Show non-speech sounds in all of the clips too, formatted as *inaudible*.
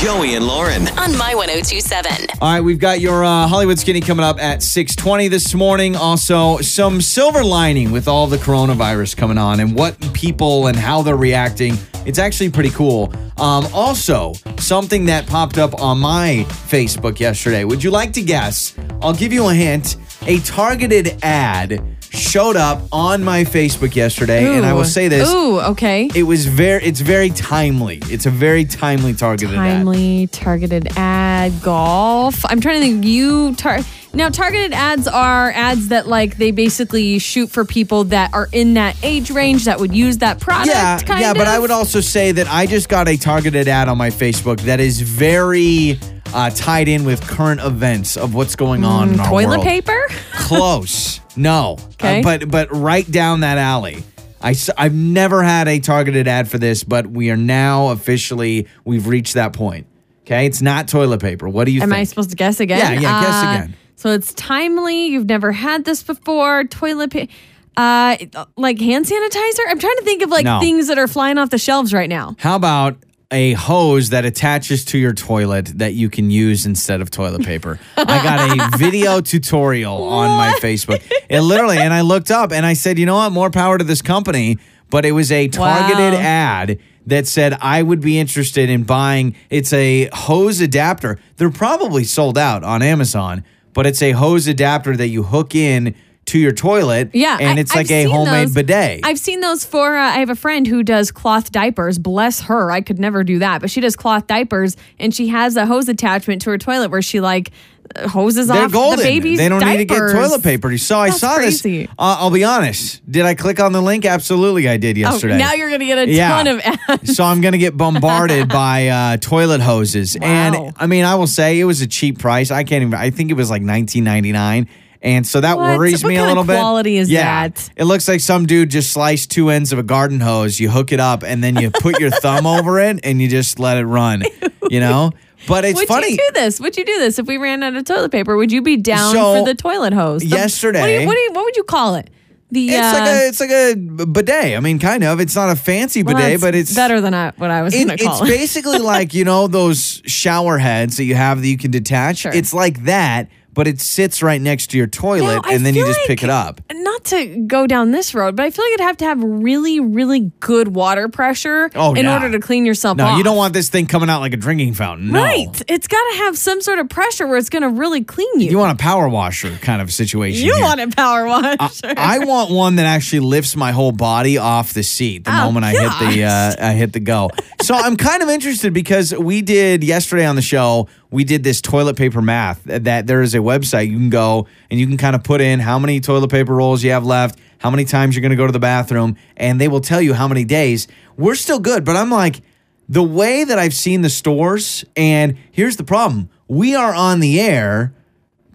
Joey and Lauren. on My 1027. All right, we've got your uh, Hollywood Skinny coming up at 6:20 this morning. Also, some silver lining with all the coronavirus coming on and what people and how they're reacting. It's actually pretty cool. Um, also, something that popped up on my Facebook yesterday. Would you like to guess? I'll give you a hint. A targeted ad showed up on my Facebook yesterday, and I will say this: Ooh, okay. it was very, it's very timely. It's a very timely targeted ad. Timely targeted ad golf. I'm trying to think. You tar- now targeted ads are ads that like they basically shoot for people that are in that age range that would use that product. Yeah, yeah, but. I would also say that I just got a targeted ad on my Facebook that is very uh, tied in with current events of what's going on in our Mm, toilet world. paper. *laughs* Close, no, Okay. Uh, but but right down that alley. I, I've never had a targeted ad for this, but we are now officially we've reached that point. Okay, it's not toilet paper. What do you Am think? I supposed to guess again? Yeah, yeah, guess Uh, again. So it's timely. You've never had this before. Toilet paper. Uh, like hand sanitizer. I'm trying to think of like No. things that are flying off the shelves right now. How about a hose that attaches to your toilet that you can use instead of toilet paper? I got a *laughs* video tutorial on my Facebook. It literally, and I looked up and I said, you know what? More power to this company. But it was a targeted Wow. ad that said I would be interested in buying. It's a hose adapter. They're probably sold out on Amazon, but it's a hose adapter that you hook in to your toilet. Yeah, and I- it's I've like a homemade those. bidet. I've seen those for. Uh, I have a friend who does cloth diapers. Bless her. I could never do that, but she does cloth diapers, and she has a hose attachment to her toilet where she like uh, hoses They're off golden. the baby's they don't need to get toilet paper. So I That's saw crazy. this. Uh, I'll be honest. Did I click on the link? Absolutely, I did Oh, yesterday. now you're gonna get a Yeah. ton of ads. so I'm going to get bombarded *laughs* by uh, toilet hoses. Wow. And I mean, I will say it was a cheap price. I can't even, I think it was like 19.99. And so that What? worries What me a little bit. What quality is yeah. that? It looks like some dude just sliced two ends of a garden hose. You hook it up and then you put your thumb over it and you just let it run, *laughs* you know? But it's would funny. you do this? Would you do this if we ran out of toilet paper? Would you be down So, for the toilet hose? The- yesterday- what, do you, what, do you, what would you call it? The It's uh, like a it's like a bidet. I mean, kind of. It's not a fancy well, bidet, but it's better than I, what I was It, going to it's call it. basically like you know those shower heads that you have that you can detach. *laughs* Sure. It's like that, but it sits right next to your toilet, Now, and then you just pick it up. Not to go down this road, but I feel like it'd have to have really, really good water pressure Oh, in yeah. order to clean yourself No, off. you don't want this thing coming out like a drinking fountain. No. Right. It's got to have some sort of pressure where it's going to really clean you. You want a power washer kind of situation. You here. want a power washer. I *laughs* want one that actually lifts my whole body off the seat the Oh, moment I hit the uh. I hit the go. So I'm kind of interested because we did yesterday on the show. We did this toilet paper math. That there is a website you can go and you can kind of put in how many toilet paper rolls you have left, how many times you're going to go to the bathroom, and they will tell you how many days. We're still good, but I'm like the way that I've seen the stores, and here's the problem: we are on the air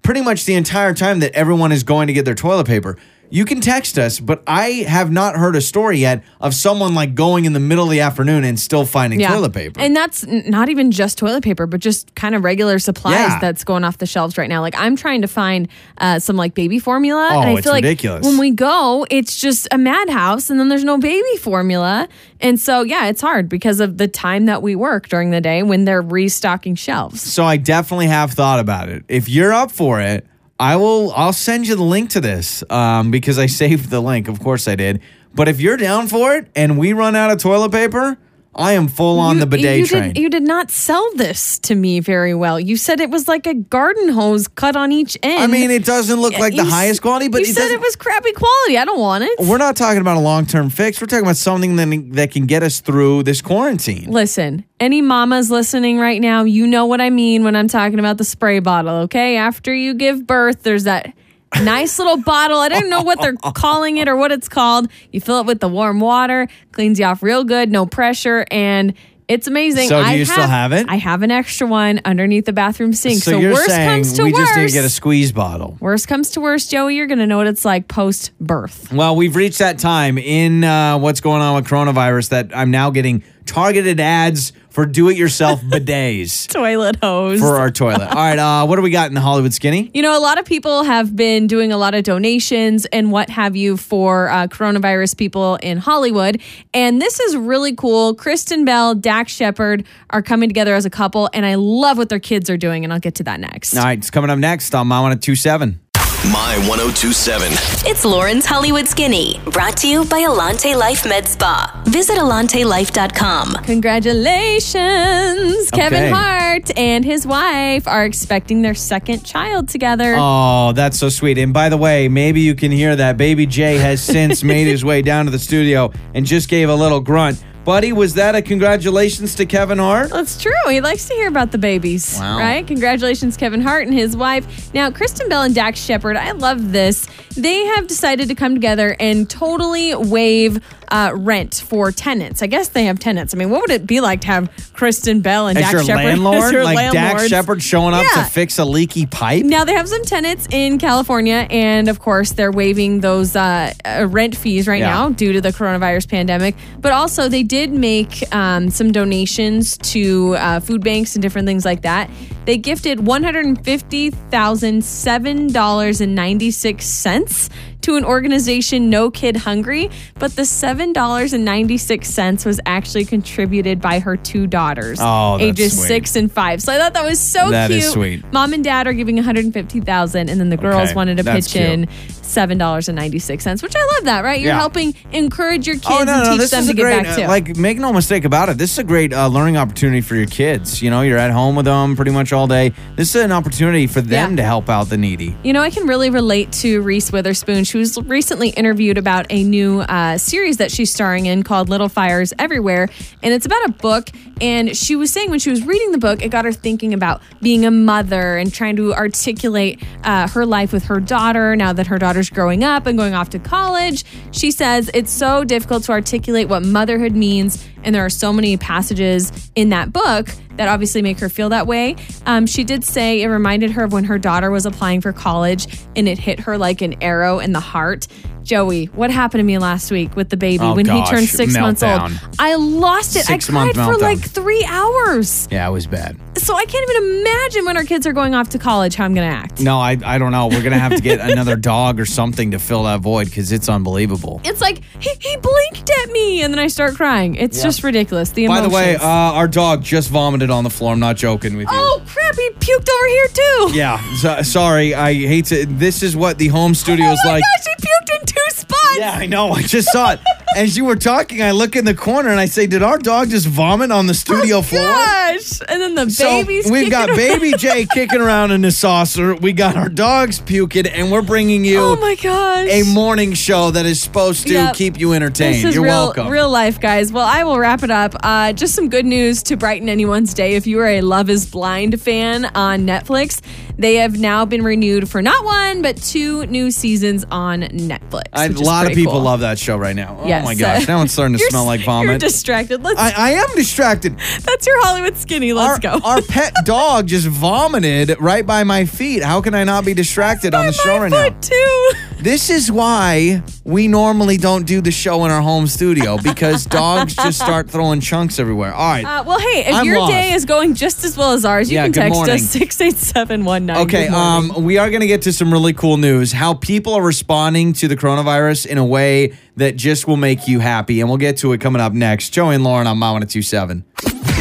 pretty much the entire time that everyone is going to get their toilet paper. You can text us, but I have not heard a story yet of someone like going in the middle of the afternoon and still finding toilet paper. And that's n- not even just toilet paper, but just kind of regular supplies Yeah. that's going off the shelves right now. Like I'm trying to find uh, some like baby formula. Oh, and I it's feel like ridiculous. when we go, it's just a madhouse and then there's no baby formula. And so, yeah, it's hard because of the time that we work during the day when they're restocking shelves. so I definitely have thought about it. If you're up for it, I will. I'll send you the link to this um, because I saved the link. Of course I did. But if you're down for it and we run out of toilet paper, I am full on You- the bidet you train. Did, you did not sell this to me very well. You said it was like a garden hose cut on each end. I mean, it doesn't look like the You s- highest quality, but you it said it was crappy quality. I don't want it. We're not talking about a long term fix. We're talking about something that, that can get us through this quarantine. Listen, any mamas listening right now, you know what I mean when I'm talking about the spray bottle, okay? After you give birth, there's that nice little bottle. I don't know what they're *laughs* calling it or what it's called. You fill it with the warm water, cleans you off real good, no pressure, and it's amazing. So do I you still have it? I have an extra one underneath the bathroom sink. So, you're worst saying comes to we worst. just need to get a squeeze bottle. worst comes to worst, Joey, you're going to know what it's like post birth. Well, we've reached that time in uh, what's going on with coronavirus that I'm now getting targeted ads for do-it-yourself *laughs* bidets Toilet hose. for our toilet. All right, uh, what do we got in the Hollywood Skinny? You know, a lot of people have been doing a lot of donations and what have you for uh, coronavirus people in Hollywood. And this is really cool. Kristen Bell, Dax Shepard are coming together as a couple, and I love what their kids are doing. And I'll get to that next. All right, it's coming up next on My One at Two Seven. My 1027. It's Lauren's Hollywood Skinny, brought to you by Alante Life Med Spa. Visit AlanteLife.com. Congratulations. Kevin Hart and his wife are expecting their second child together. Oh, that's so sweet. And by the way, maybe you can hear that Baby Jay has since *laughs* made his way down to the studio and just gave a little grunt. Buddy, was that a congratulations to Kevin Hart? That's true. He likes to hear about the babies, Wow. right? Congratulations, Kevin Hart and his wife. Now, Kristen Bell and Dax Shepard, I love this. They have decided to come together and totally waive uh, rent for tenants. I guess they have tenants. I mean, what would it be like to have Kristen Bell and As Dax your Shepard landlord? *laughs* as your like Dax landlords? Shepard showing up Yeah. to fix a leaky pipe? Now they have some tenants in California, and of course they're waiving those uh, uh, rent fees right Yeah. now due to the coronavirus pandemic. But also they did make um, some donations to uh, food banks and different things like that. They gifted one hundred and fifty thousand seven dollars and ninety six cents to an organization No Kid Hungry, but the seven dollars and ninety six cents was actually contributed by her two daughters, Oh, ages sweet. six and five. So I thought that was so That cute. is sweet. Mom and dad are giving 150,000 and then the girls Okay, wanted to that's pitch in $7.96, which I love that, right? You're Yeah. helping encourage your kids Oh no, and no! teach This them is to a get great, back to. uh, like, make no mistake about it. This is a great uh, learning opportunity for your kids. You know, you're at home with them pretty much all day. This is an opportunity for them Yeah. to help out the needy. You know, I can really relate to Reese Witherspoon. She was recently interviewed about a new uh, series that she's starring in called Little Fires Everywhere. And it's about a book. And she was saying when she was reading the book, it got her thinking about being a mother and trying to articulate uh, her life with her daughter now that her daughter's growing up and going off to college. She says it's so difficult to articulate what motherhood means. And there are so many passages in that book that obviously make her feel that way. Um, she did say it reminded her of when her daughter was applying for college and it hit her like an arrow in the heart. Joey, what happened to me last week with the baby Oh, when gosh, he turned six months old? I lost it. I Six-month cried for meltdown. like three hours. Yeah, it was bad. So I can't even imagine when our kids are going off to college how I'm going to act. No, I, I don't know. We're gonna have to get another *laughs* dog or something to fill that void because it's unbelievable. It's like he, he blinked at me and then I start crying. It's just ridiculous. The By the way, uh, our dog just vomited on the floor. I'm not joking with you. oh crap! He puked over here too. Yeah, so, sorry. I hate to. This is what the home studio Oh is my like. gosh! He puked in two Yeah, I know. I just saw it. As you were talking, I look in the corner and I say, "Did our dog just vomit on the studio oh, floor?" Gosh! And then the So baby's we've got around. baby Jay kicking around in the saucer. We got our dogs puking, and we're bringing you Oh my gosh! a morning show that is supposed to Yep. keep you entertained. This is You're real, welcome. real life, guys. Well, I will wrap it up. Uh, just some good news to brighten anyone's day. If you are a Love Is Blind fan on Netflix, they have now been renewed for not one but two new seasons on Netflix. I- a which is lot of people cool. love that show right now. Yes. Oh my gosh, now it's starting to *laughs* smell like You're vomit. distracted. Let's. I, I am distracted. *laughs* that's your Hollywood skinny. Let's our, go. *laughs* our pet dog just vomited right by my feet. How can I not be distracted on the show right now? too. This is why we normally don't do the show in our home studio because dogs just start throwing chunks everywhere. All right. Uh, well, hey, if I'm your lost. day is going just as well as ours, you Yeah, can text morning. us six eight seven one nine. Okay, um, we are going to get to some really cool news. How people are responding to the coronavirus in a way that just will make you happy, and we'll get to it coming up next. Joey and Lauren on My 1027.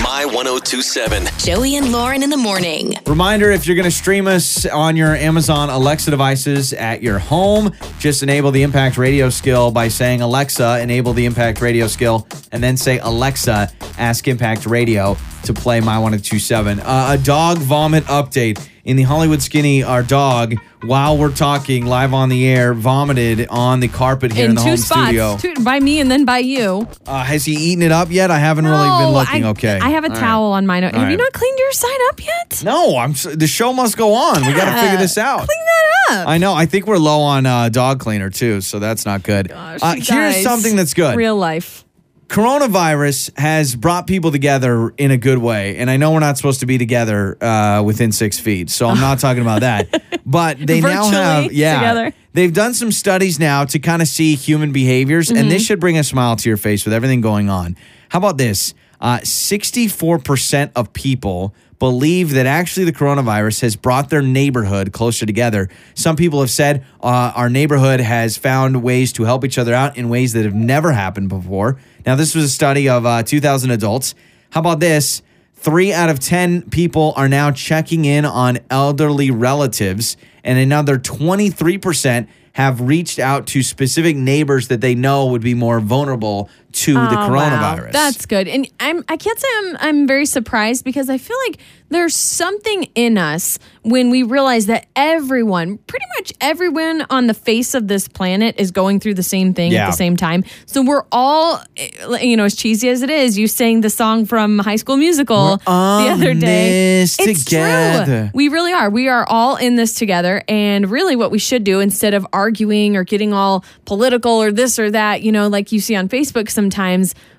My 1027. Joey and Lauren in the morning. Reminder if you're going to stream us on your Amazon Alexa devices at your home, just enable the Impact Radio skill by saying, Alexa, enable the Impact Radio skill, and then say, Alexa, ask Impact Radio to play My 1027. Uh, a dog vomit update. In the Hollywood Skinny, our dog, while we're talking live on the air, vomited on the carpet here in, in the two home spots, studio. two, by me and then by you. Uh, has he eaten it up yet? I haven't really been looking. I, okay. I have a All right. towel on mine. Have All you right. not cleaned your side up yet? No, I'm. The show must go on. We got to figure this out. Clean that up. I know. I think we're low on uh, dog cleaner too, so that's not good. Gosh, uh, here's something that's good. Real life. Coronavirus has brought people together in a good way, and I know we're not supposed to be together uh, within six feet, so I'm not talking about that. *laughs* But they now have, yeah, together. they've done some studies now to kind of see human behaviors, and Mm-hmm. this should bring a smile to your face with everything going on. How about this? uh, 64% of people believe that actually the coronavirus has brought their neighborhood closer together. Some people have said uh, our neighborhood has found ways to help each other out in ways that have never happened before. Now, this was a study of uh, 2,000 adults. How about this? Three out of 10 people are now checking in on elderly relatives, and another 23% have reached out to specific neighbors that they know would be more vulnerable to the Oh, wow. coronavirus. That's good. And I'm I can't say I'm I'm very surprised because I feel like there's something in us when we realize that everyone, pretty much everyone on the face of this planet is going through the same thing Yeah. at the same time. So we're all eh, you know, as cheesy as it is, you sang the song from High School Musical the other day. this it's together. true. We really are. We are all in this together. And really, what we should do instead of arguing or getting all political or this or that, you know, like you see on Facebook sometimes,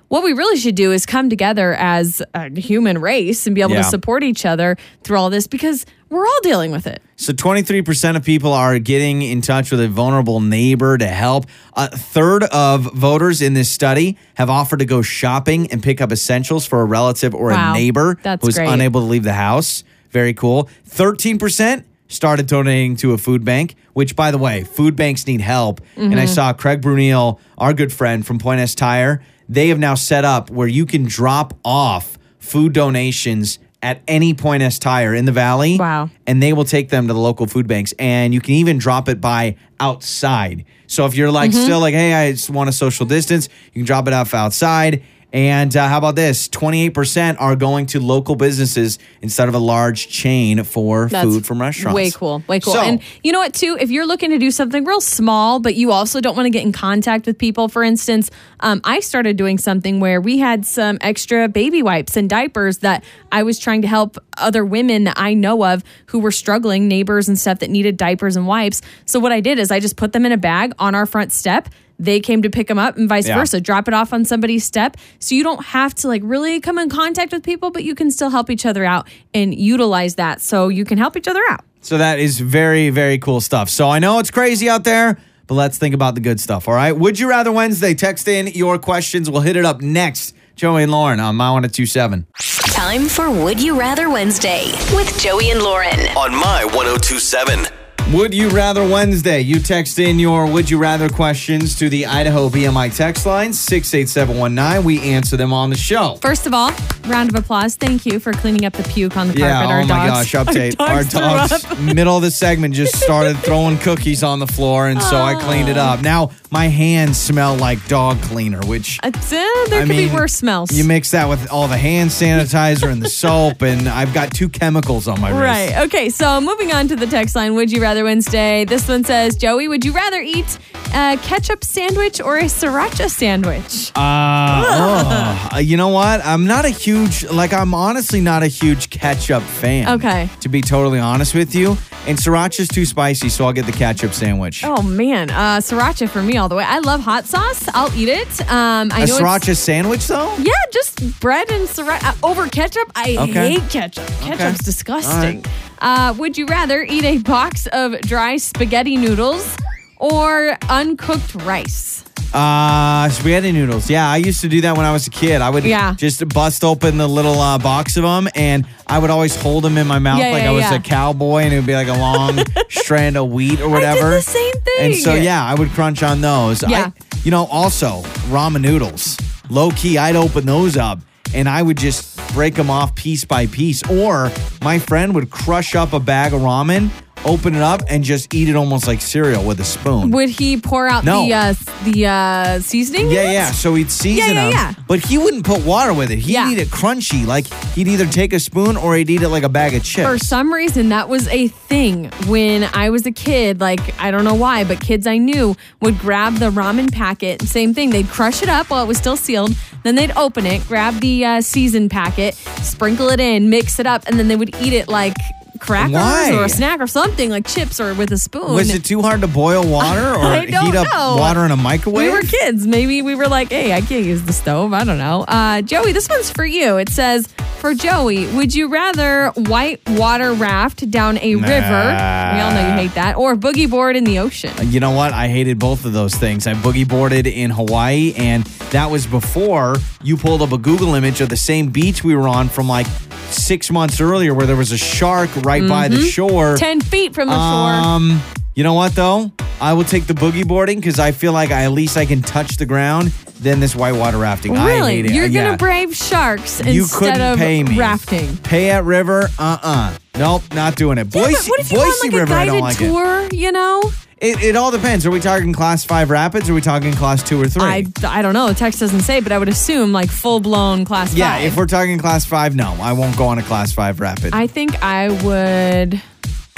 what we really should do is come together as a human race and be able Yeah. to support each other through all this because we're all dealing with it. So 23% of people are getting in touch with a vulnerable neighbor to help. A third of voters in this study have offered to go shopping and pick up essentials for a relative or Wow. a neighbor That's who's great. unable to leave the house. Very cool. 13% started donating to a food bank, which by the way, food banks need help. And Mm-hmm. I saw Craig Brunel, our good friend from Point S Tire, they have now set up where you can drop off food donations at any Point S Tire in the valley Wow. and they will take them to the local food banks and you can even drop it by outside so if you're like still like hey i just want a social distance you can drop it off outside and uh, how about this 28% are going to local businesses instead of a large chain for That's food from restaurants Way cool. Way cool. So- and you know what, too? If you're looking to do something real small, but you also don't want to get in contact with people, for instance, um, I started doing something where we had some extra baby wipes and diapers that I was trying to help other women that I know of who were struggling, neighbors and stuff that needed diapers and wipes. So what I did is I just put them in a bag on our front step. They came to pick them up and vice Yeah. versa. Drop it off on somebody's step. So you don't have to like really come in contact with people, but you can still help each other out and utilize that so you can help each other out. So that is very, very cool stuff. So I know it's crazy out there, but let's think about the good stuff. All right. Would you rather Wednesday? Text in your questions. We'll hit it up next. Joey and Lauren on My 1027. Time for Would You Rather Wednesday with Joey and Lauren. On My 1027. Would you rather Wednesday? You text in your would you rather questions to the Idaho BMI text line 68719. We answer them on the show. First of all, round of applause. Thank you for cleaning up the puke on the carpet. Yeah, Our oh my dogs- gosh, update. Our Our dogs, dogs, up. *laughs* middle of the segment, just started throwing cookies on the floor, and so I cleaned it up. Now, my hands smell like dog cleaner, which uh, there I could mean, be worse smells. you mix that with all the hand sanitizer and the *laughs* soap, and I've got two chemicals on my wrist. Right. Okay. So moving on to the text line. Would you rather Wednesday? This one says, Joey, would you rather eat a ketchup sandwich or a sriracha sandwich? Uh, *laughs* oh, you know what? I'm not a huge, like, I'm honestly not a huge ketchup fan. Okay. To be totally honest with you. And sriracha's too spicy, so I'll get the ketchup sandwich. Oh man, uh, sriracha for me all the way. I love hot sauce. I'll eat it. Um, I a know it's- sriracha sandwich, though? Yeah, just bread and sriracha uh, over ketchup. I Okay. hate ketchup. Ketchup's disgusting. Uh, would you rather eat a box of dry spaghetti noodles or uncooked rice? Uh, spaghetti noodles. Yeah, I used to do that when I was a kid. I would Yeah. just bust open the little uh, box of them, and I would always hold them in my mouth Yeah, like yeah, I was yeah. a cowboy, and it would be like a long *laughs* strand of wheat or whatever. the same And so yeah, I would crunch on those. Yeah. I, you know, also ramen noodles. Low key, I'd open those up. And I would just break them off piece by piece. Or my friend would crush up a bag of ramen, open it up, and just eat it almost like cereal with a spoon. Would he pour out No. the uh, the uh, seasoning? in Yeah, it? yeah. So he'd season Yeah, yeah, them, yeah. but he wouldn't put water with it. He'd Yeah. eat it crunchy. Like he'd either take a spoon or he'd eat it like a bag of chips. For some reason, that was a thing when I was a kid. Like, I don't know why, but kids I knew would grab the ramen packet. Same thing. They'd crush it up while it was still sealed. Then they'd open it, grab the uh, seasoned packet, sprinkle it in, mix it up, and then they would eat it like crackers Why? or a snack or something, like chips or with a spoon. Was it too hard to boil water *laughs* or heat up know. water in a microwave? We were kids. Maybe we were like, hey, I can't use the stove. I don't know. Uh, Joey, this one's for you. It says, For Joey, would you rather white water raft down a river? We all know you hate that. Or boogie board in the ocean? You know what? I hated both of those things. I boogie boarded in Hawaii, and that was before you pulled up a Google image of the same beach we were on from like six months earlier, where there was a shark right by the shore. 10 feet from the shore. Um, you know what though? I will take the boogie boarding because I feel like I, at least I can touch the ground. Than this whitewater rafting. I Really? it. You're Yeah. going to brave sharks You instead of pay me. rafting. Pay at river? Uh uh Nope, not doing it. Yeah, Boise, what if you Boise want like River, a I guided don't like it. tour, you know? It. It all depends. Are we talking class five rapids or are we talking class two or three? I, I don't know. The text doesn't say, but I would assume like full blown class yeah, five. if we're talking class five, no, I won't go on a class five rapid. I think I would.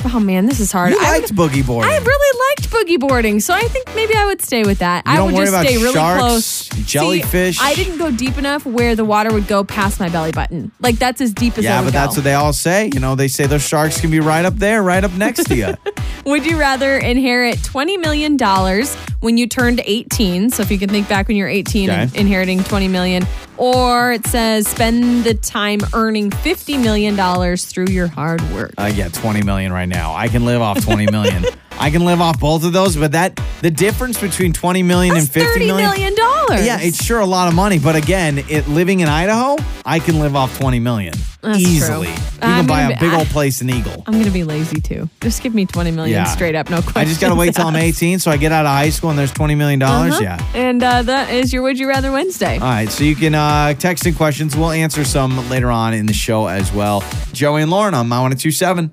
Oh man, this is hard. you I liked would- boogie boarding. I really liked boogie boarding, so I think maybe I would stay with that. You I would just stay really sharks, close. See, jellyfish? I didn't go deep enough where the water would go past my belly button. Like that's as deep as I yeah, but that's what they all say. You know, they say those sharks can be right up there, right up next to you. *laughs* Would you rather inherit $20 million when you turned 18? So if you can think back when you're 18 and inheriting 20 million, or it says spend the time earning $50 million through your hard work. Uh, I get 20 million right now. I can live off 20 million. I can live off both of those, but that the difference between 20 million That's and 50 $30 million. million. Yeah, it's sure a lot of money, but again, it living in Idaho, I can live off 20 million That's easily. true. You I'm can buy a be- big old I- place in Eagle. I'm going to be lazy too. Just give me 20 million Yeah. straight up, no question. I just got to wait till I'm 18 so I get out of high school and there's 20 million dollars. Uh-huh. Yeah. And uh, that is your Would You Rather Wednesday. All right, so you can uh, text in questions. We'll answer some later on in the show as well. Joey and Lauren on My 1027.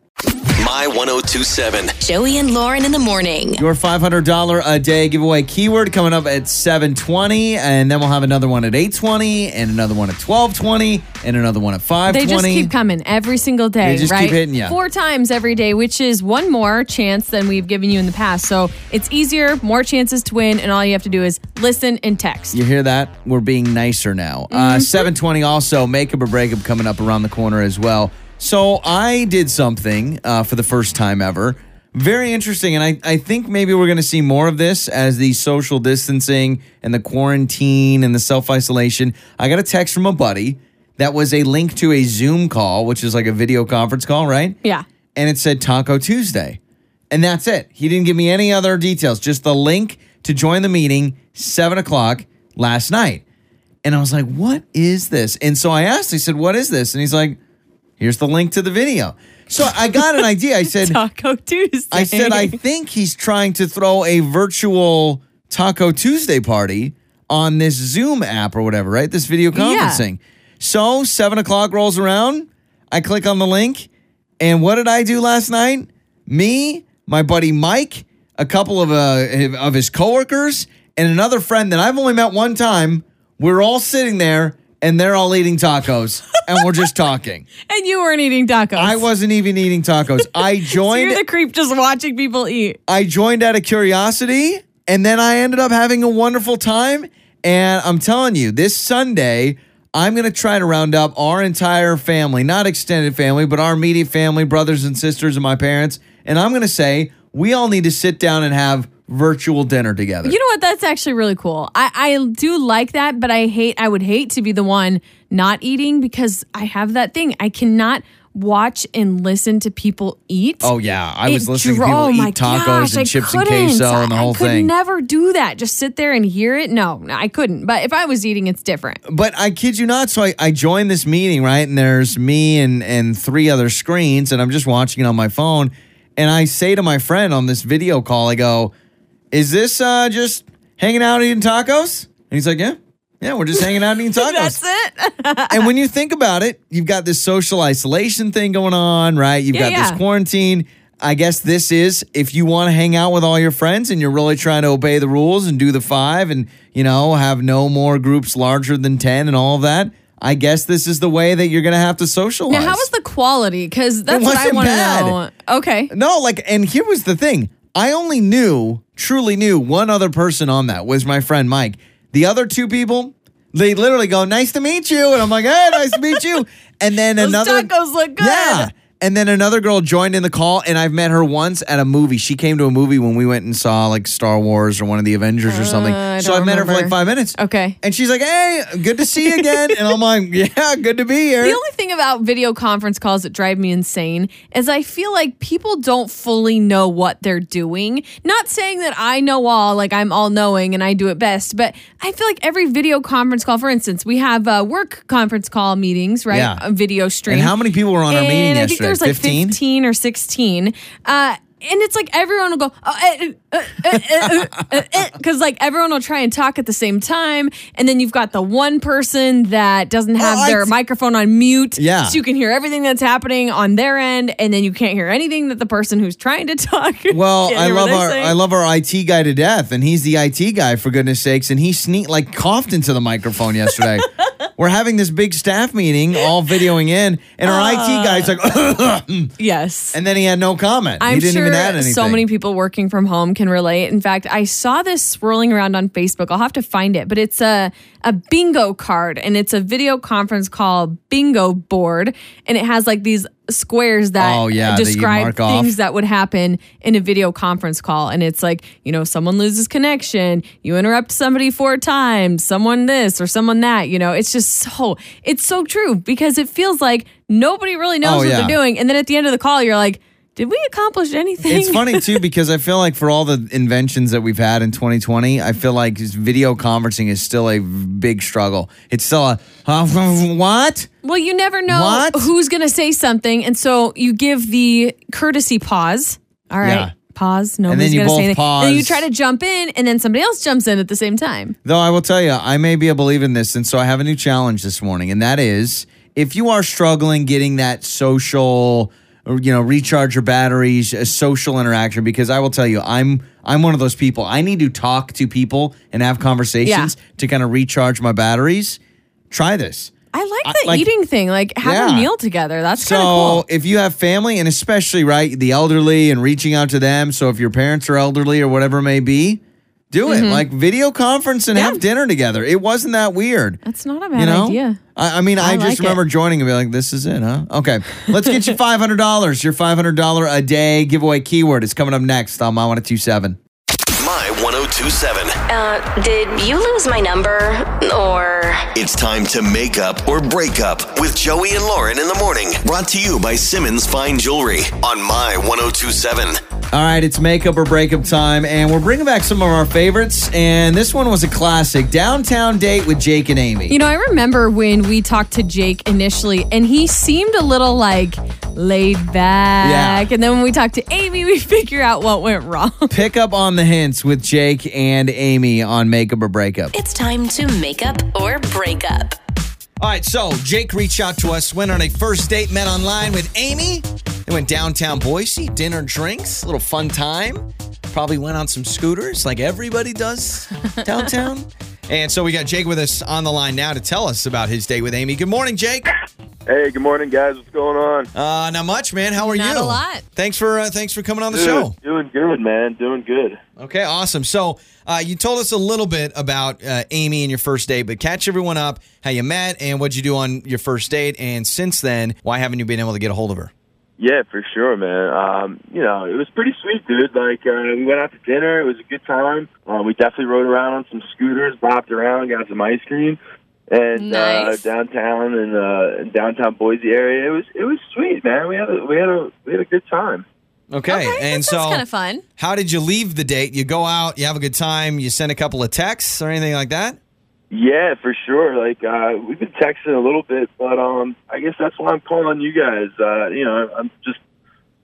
My 1027. Joey and Lauren in the morning. Your $500 a day giveaway keyword coming up at 720 and then we'll have another one at 820 and another one at 1220 and another one at 520. They just keep coming every single day, They just right? keep hitting ya. Four times every day, which is one more chance than we've given you in the past. So it's easier, more chances to win, and all you have to do is listen and text. You hear that? We're being nicer now. Mm-hmm. Uh, 720 also, makeup or breakup coming up around the corner as well. So I did something uh, for the first time ever. Very interesting. And I, I think maybe we're going to see more of this as the social distancing and the quarantine and the self isolation. I got a text from a buddy that was a link to a Zoom call, which is like a video conference call, right? Yeah. and it said Taco Tuesday. And that's it. He didn't give me any other details, just the link to join the meeting, seven o'clock last night. And I was like, what is this? And so I asked, I said, what is this? And he's like, here's the link to the video. So I got an idea. I *laughs* said, Taco Tuesday. I said, I think he's trying to throw a virtual Taco Tuesday party on this Zoom app or whatever, right? This video conferencing. So seven o'clock rolls around. I click on the link. And what did I do last night? Me, my buddy Mike, a couple of, uh, of his coworkers, and another friend that I've only met one time. We're all sitting there and they're all eating tacos and we're just talking. *laughs* and you weren't eating tacos. I wasn't even eating tacos. *laughs* I So joined you're the creep just watching people eat. I joined out of curiosity and then I ended up having a wonderful time. And I'm telling you, this Sunday, I'm going to try to round up our entire family, not extended family, but our immediate family, brothers and sisters, and my parents. And I'm going to say, we all need to sit down and have virtual dinner together. You know what? That's actually really cool. I, I do like that, but I hate. I would hate to be the one not eating because I have that thing. I cannot watch and listen to people eat. oh, yeah. I was It listening to people oh eat tacos gosh, I and chips and couldn't. queso and the whole thing. I could thing. never do that. Just sit there and hear it. No, no, I couldn't. But if I was eating, it's different. but I kid you not. So I, I joined this meeting, right? And there's me and, and three other screens, and I'm just watching it on my phone. And I say to my friend on this video call, I go, Is this uh, just hanging out eating tacos? And he's like, Yeah, yeah, we're just hanging out eating *laughs* tacos. That's it. *laughs* and when you think about it, you've got this social isolation thing going on, right? You've Yeah, got yeah. this quarantine. I guess this is if you want to hang out with all your friends and you're really trying to obey the rules and do the five and, you know, have no more groups larger than 10 and all of that. I guess this is the way that you're going to have to socialize. now, how was the quality? Because that's what I want to know. Okay. No, like, and here was the thing. I only knew, truly knew one other person on that was my friend Mike. The other two people, they literally go, "Nice to meet you," and I'm like, "Hey, nice to meet you." *laughs* And then Those another tacos look good. Yeah. And then another girl joined in the call, and I've met her once at a movie. She came to a movie when we went and saw like Star Wars or one of the Avengers or something. Ah. I so I met her for like five minutes. Okay. And she's like, "Hey, good to see you again." and I'm like, *laughs* "Yeah, good to be here." The only thing about video conference calls that drive me insane is I feel like people don't fully know what they're doing. Not saying that I know all, like I'm all knowing and I do it best, but I feel like every video conference call, for instance, we have uh, work conference call meetings, right? Yeah. A video stream. and how many people were on our meeting And I yesterday? think there was like 15? 15 or 16. Uh, and it's like everyone will go, oh, because like everyone will try and talk at the same time, and then you've got the one person that doesn't have I their th- microphone on mute, Yeah. so you can hear everything that's happening on their end, and then you can't hear anything that the person who's trying to *laughs* talk. Well, I love our saying. I love our IT guy to death, and he's the IT guy for goodness sakes, and he sneaked like coughed into the microphone yesterday. *laughs* We're having this big staff meeting, all videoing in, and our IT uh, guy's like, *laughs* yes. and then he had no comment. I'm he didn't sure even add anything. so many people working from home can relate. In fact, I saw this swirling around on Facebook. I'll have to find it, but it's a a bingo card and it's a video conference call bingo board and it has like these squares that Oh, yeah, that describe off. things that would happen in a video conference call and it's like, you know, someone loses connection, you interrupt somebody four times, someone this or someone that, you know. It's just so it's so true because it feels like nobody really knows Oh, what yeah. they're doing and then at the end of the call you're like did we accomplish anything? It's funny too *laughs* because I feel like for all the inventions that we've had in 2020, I feel like video conferencing is still a big struggle. It's still a huh, *laughs* what? Well, you never know What? who's going to say something. And so you give the courtesy pause. All right. Yeah. Pause. Nobody's going to say anything. pause. And then you try to jump in, and then somebody else jumps in at the same time. Though I will tell you, I may be a believer in this, and so I have a new challenge this morning, and that is if you are struggling getting that social, you know, recharge your batteries, a social interaction, because I will tell you, I'm I'm one of those people. I need to talk to people and have conversations to kind of recharge my batteries. Try this. I like I- the like- eating thing, like have Yeah. a meal together. That's So cool. if you have family, and especially right, the elderly, and reaching out to them. So if your parents are elderly or whatever it may be, do it like video conference and Mm-hmm. Yeah. have dinner together. It wasn't that weird. That's not a bad you know, idea. I, I mean, I, I just like it. remember joining and be like, "This is it, huh?" Okay, let's get you *laughs* five hundred dollars. Your five hundred dollar a day giveaway keyword is coming up next on my one two seven. My 1027. Uh, did you lose my number? Or It's time to make up or break up with Joey and Lauren in the morning. Brought to you by Simmons Fine Jewelry on My 1027. All right, it's makeup or breakup time, and we're bringing back some of our favorites. And this one was a classic: downtown date with Jake and Amy. You know, I remember when we talked to Jake initially, and he seemed a little like laid back. Yeah. And then when we talked to Amy, we figure out what went wrong. Pick up on the hints with Jake and Amy on makeup or breakup. it's time to make up or break up. All right, so Jake reached out to us, went on a first date, met online with Amy. They went downtown Boise, dinner, drinks, a little fun time. Probably went on some scooters like everybody does *laughs* downtown. and so we got Jake with us on the line now to tell us about his date with Amy. Good morning, Jake. Hey, good morning, guys. What's going on? Uh, not much, man. How are Not you? Not a lot. Thanks for uh, thanks for coming on the Dude, show. Doing good, man. Doing good. Okay, awesome. So uh, you told us a little bit about uh, Amy and your first date, but catch everyone up how you met and what'd you do on your first date, and since then, why haven't you been able to get a hold of her? Yeah, for sure, man. Um, you know, it was pretty sweet, dude. Like, uh, we went out to dinner. It was a good time. Uh, we definitely rode around on some scooters, bopped around, got some ice cream, and Nice. uh, downtown and uh, in downtown Boise area. It was it was sweet, man. We had a we had a we had a good time. Okay, and that so kind of fun. how did you leave the date? You go out, you have a good time, you send a couple of texts or anything like that? Yeah, for sure. Like uh, we've been texting a little bit, but um, I guess that's why I'm calling you guys. Uh, you know, I'm just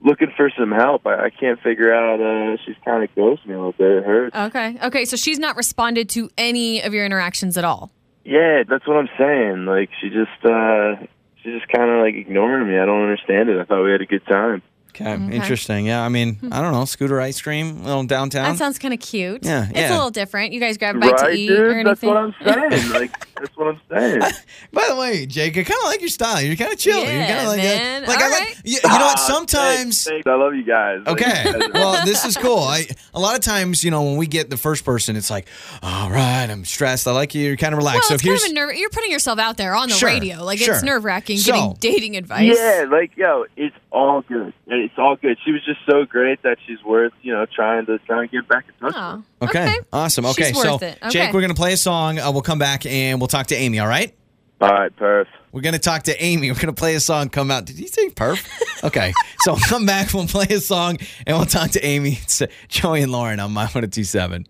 looking for some help. I, I can't figure out. Uh, she's kind of ghosting me a little bit. It hurts. Okay. Okay. So she's not responded to any of your interactions at all. Yeah, that's what I'm saying. Like she just uh, she's just kind of like ignoring me. I don't understand it. I thought we had a good time. Okay, interesting. Yeah, I mean, hmm. I don't know, scooter ice cream, little downtown. That sounds kind of cute. Yeah, It's a little different. You guys grab a bite right, to eat or dude? anything? That's what I'm saying. like that's what I'm saying. *laughs* By the way, Jake, I kind of like your style. You're kind of chill. You're Yeah, kind of like, man. A, like All I like. You, you know what? Ah, sometimes. Thanks, thanks. I love you guys. Okay. you well, this is cool. I a lot of times, you know, when we get the first person, it's like, all right, I'm stressed. I like you. You're kind of relaxed. Well, so it's here's kind of a nerve. You're putting yourself out there on the Sure, radio. Like sure. it's nerve wracking So- getting *laughs* dating advice. Yeah, like yo, it's all good. It's all good. She was just so great that she's worth you know trying to trying to get back in touch. with. Oh, okay. Awesome. Okay. She's so, worth it. Okay. Jake, we're going to play a song. Uh, we'll come back and we'll talk to Amy, all right? All right, perf. We're going to talk to Amy. *laughs* We're going to play a song, come out. Did you say perf? *laughs* Okay. so we'll come back, we'll play a song, and we'll talk to Amy. It's uh, Joey and Lauren on My 1027.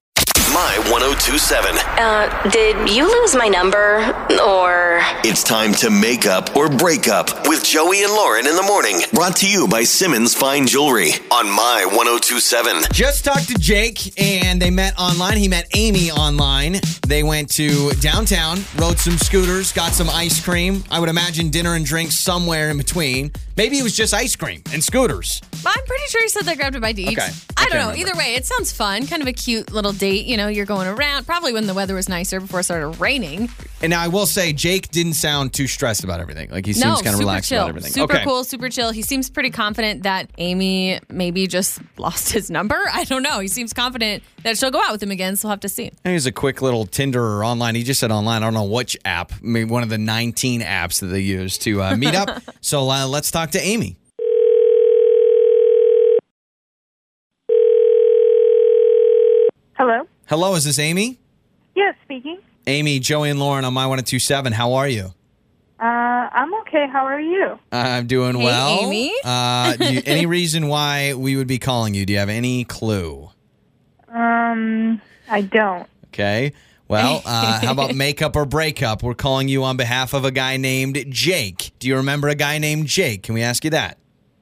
My 1027. Uh, did you lose my number? Or It's time to make up or break up with Joey and Lauren in the morning. Brought to you by Simmons Fine Jewelry on My 1027. Just talked to Jake, and they met online. He met Amy online. They went to downtown, rode some scooters, got some ice cream. I would imagine dinner and drinks somewhere in between. Maybe it was just ice cream and scooters. I'm pretty sure he said they grabbed a bite to eat. Okay. I I don't know. remember. Either way, it sounds fun. Kind of a cute little date. You know, you're going around. Probably when the weather was nicer before it started raining. And now I will say, Jake didn't sound too stressed about everything. Like he seems no, kind of relaxed chill. about everything. Super okay. cool, super chill. He seems pretty confident that Amy maybe just *laughs* lost his number. I don't know. He seems confident that she'll go out with him again. So we'll have to see. Here's a quick little Tinder or online. He just said online. I don't know which app. Maybe one of the 19 apps that they use to uh, meet up. *laughs* so uh, let's talk to Amy. Hello? Hello, is this Amy? Yes, speaking. Amy, Joey, and Lauren on My 1027. How are you? Uh, I'm okay. How are you? I'm doing Hey, well. Amy. Uh, do you, any *laughs* reason why we would be calling you? Do you have any clue? Um, I don't. Okay. Well, *laughs* uh, how about makeup or breakup? We're calling you on behalf of a guy named Jake. Do you remember a guy named Jake? Can we ask you that?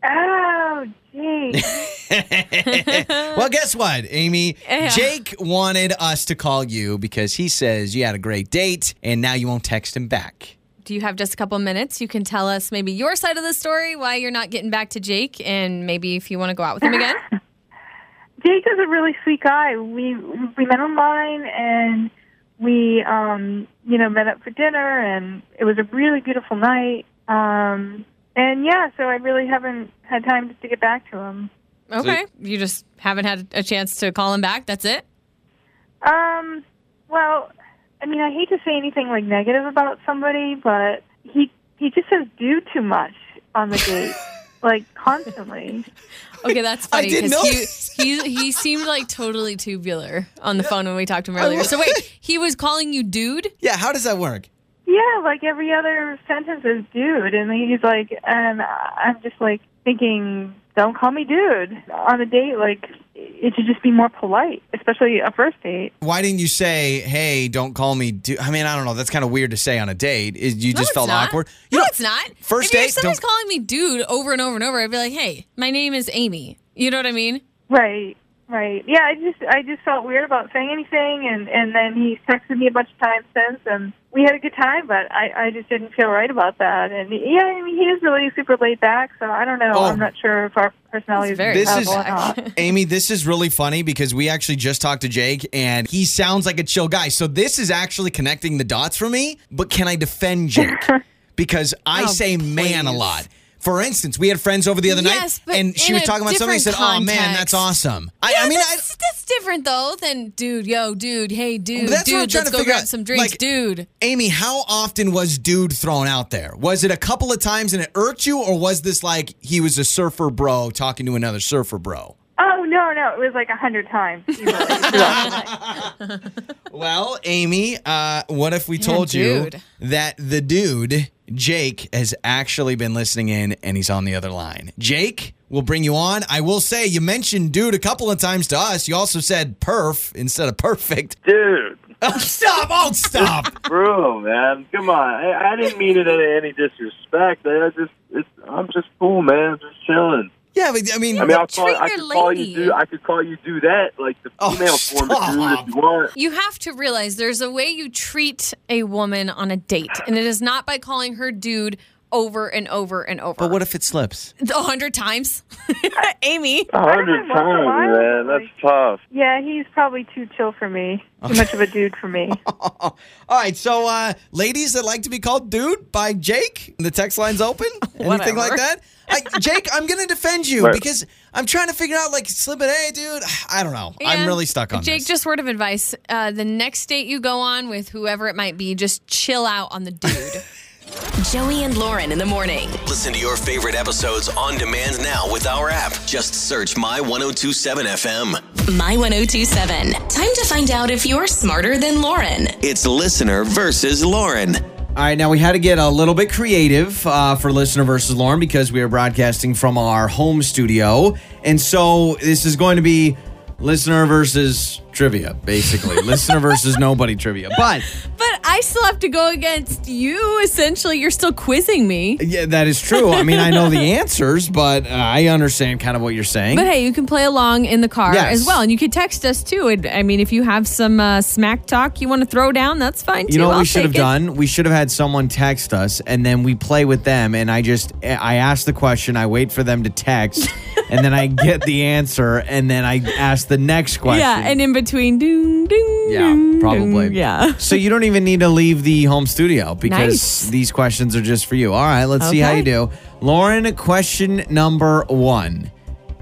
Oh, gee. *laughs* *laughs* Well, guess what, Amy? Yeah. Jake wanted us to call you because he says you had a great date and now you won't text him back. Do you have just a couple minutes? You can tell us maybe your side of the story, why you're not getting back to Jake, and maybe if you want to go out with him again. *laughs* Jake is a really sweet guy. We we met online and we um you know met up for dinner and it was a really beautiful night. Um and yeah, so I really haven't had time to get back to him. Okay. You just haven't had a chance to call him back. That's it. Um well, I mean I hate to say anything like negative about somebody, but he he just says do too much on the date. *laughs* like constantly. Okay, that's *laughs* I funny did because he, he he seemed like totally tubular on the phone when we talked to him earlier. So wait, he was calling you dude? Yeah, how does that work? Yeah, like every other sentence is dude, and he's like, and I'm just like thinking, don't call me dude on a date. Like it should just be more polite, especially a first date. Why didn't you say, hey, don't call me dude? I mean, I don't know. That's kind of weird to say on a date. Is You No, just felt not. awkward. You no, know, it's not. First if, date, If somebody's don't- calling me dude over and over and over, I'd be like, hey, my name is Amy. You know what I mean? Right, right. Yeah, I just I just felt weird about saying anything, and and then he texted me a bunch of times since, and we had a good time, but I I just didn't feel right about that. And yeah, I mean he is really super laid back, so I don't know. Oh. I'm not sure if our personalities He's very are This is- compatible or not. *laughs* *laughs* Amy, this is really funny because we actually just talked to Jake and he sounds like a chill guy. So this is actually connecting the dots for me. But can I defend Jake? *laughs* Because I Oh, say man a lot. For instance, we had friends over the other Yes, night and she was talking about something and said, Oh man, that's awesome. I, Yeah, I mean, I, that's, that's different though than dude, yo, dude, hey, dude, that's what I'm dude, trying let's to go figure grab out. some drinks, Like- dude. Amy, how often was dude thrown out there? Was it a couple of times and it irked you, or was this like he was a surfer bro talking to another surfer bro? Oh no, no, it was like a hundred times. easily throughout the night. Well, Amy, uh, what if we told you dude. that the dude, Jake, has actually been listening in and he's on the other line? Jake, we'll bring you on. I will say, you mentioned dude a couple of times to us. You also said perf instead of perfect. Dude, *laughs* Oh, stop. Oh, stop. *laughs* bro, man, come on. I, I didn't mean it in any disrespect. I just, it's, I'm just cool, man. I'm just chilling. Yeah, but I mean, I mean, I'll call, I your could call you do. I could call you do that, like the Oh, female form of dude if you want. You have to realize there's a way you treat a woman on a date, and it is not by calling her dude over and over and over. But what if it slips? A hundred times, *laughs* Amy. A hundred I don't know, once in a times, man. That's tough. Yeah, he's probably too chill for me. Too much of a dude for me. *laughs* All right, so uh, ladies that like to be called dude by Jake, the text line's open. *laughs* Anything Whatever. like that? I, Jake, I'm gonna defend you Right. because I'm trying to figure out like slipping. Hey, dude, *sighs* I don't know. I'm really stuck on Jake, this. just word of advice: uh, the next date you go on with whoever it might be, just chill out on the dude. Joey and Lauren in the morning. Listen to your favorite episodes on demand now with our app. Just search My 1027 FM. My 1027. Time to find out if you're smarter than Lauren. It's listener versus Lauren. All right, now we had to get a little bit creative uh, for listener versus Lauren because we are broadcasting from our home studio, and so this is going to be listener versus trivia, basically. *laughs* listener versus nobody trivia, but. but I still have to go against you. Essentially, you're still quizzing me. Yeah, that is true. I mean, I know the answers, but uh, I understand kind of what you're saying. But hey, you can play along in the car Yes. as well, and you can text us too. And, I mean, if you have some uh, smack talk you want to throw down, that's fine too. you know what I'll we should have take it. done? We should have had someone text us, and then we play with them. And I just, I ask the question, I wait for them to text, *laughs* and then I get the answer, and then I ask the next question. Yeah, and in between, doom, doom, Yeah, doom, probably. doom. Yeah. *laughs* So you don't even need to leave the home studio because Nice. these questions are just for you. All right, let's see how Okay. you do. Lauren, question number one.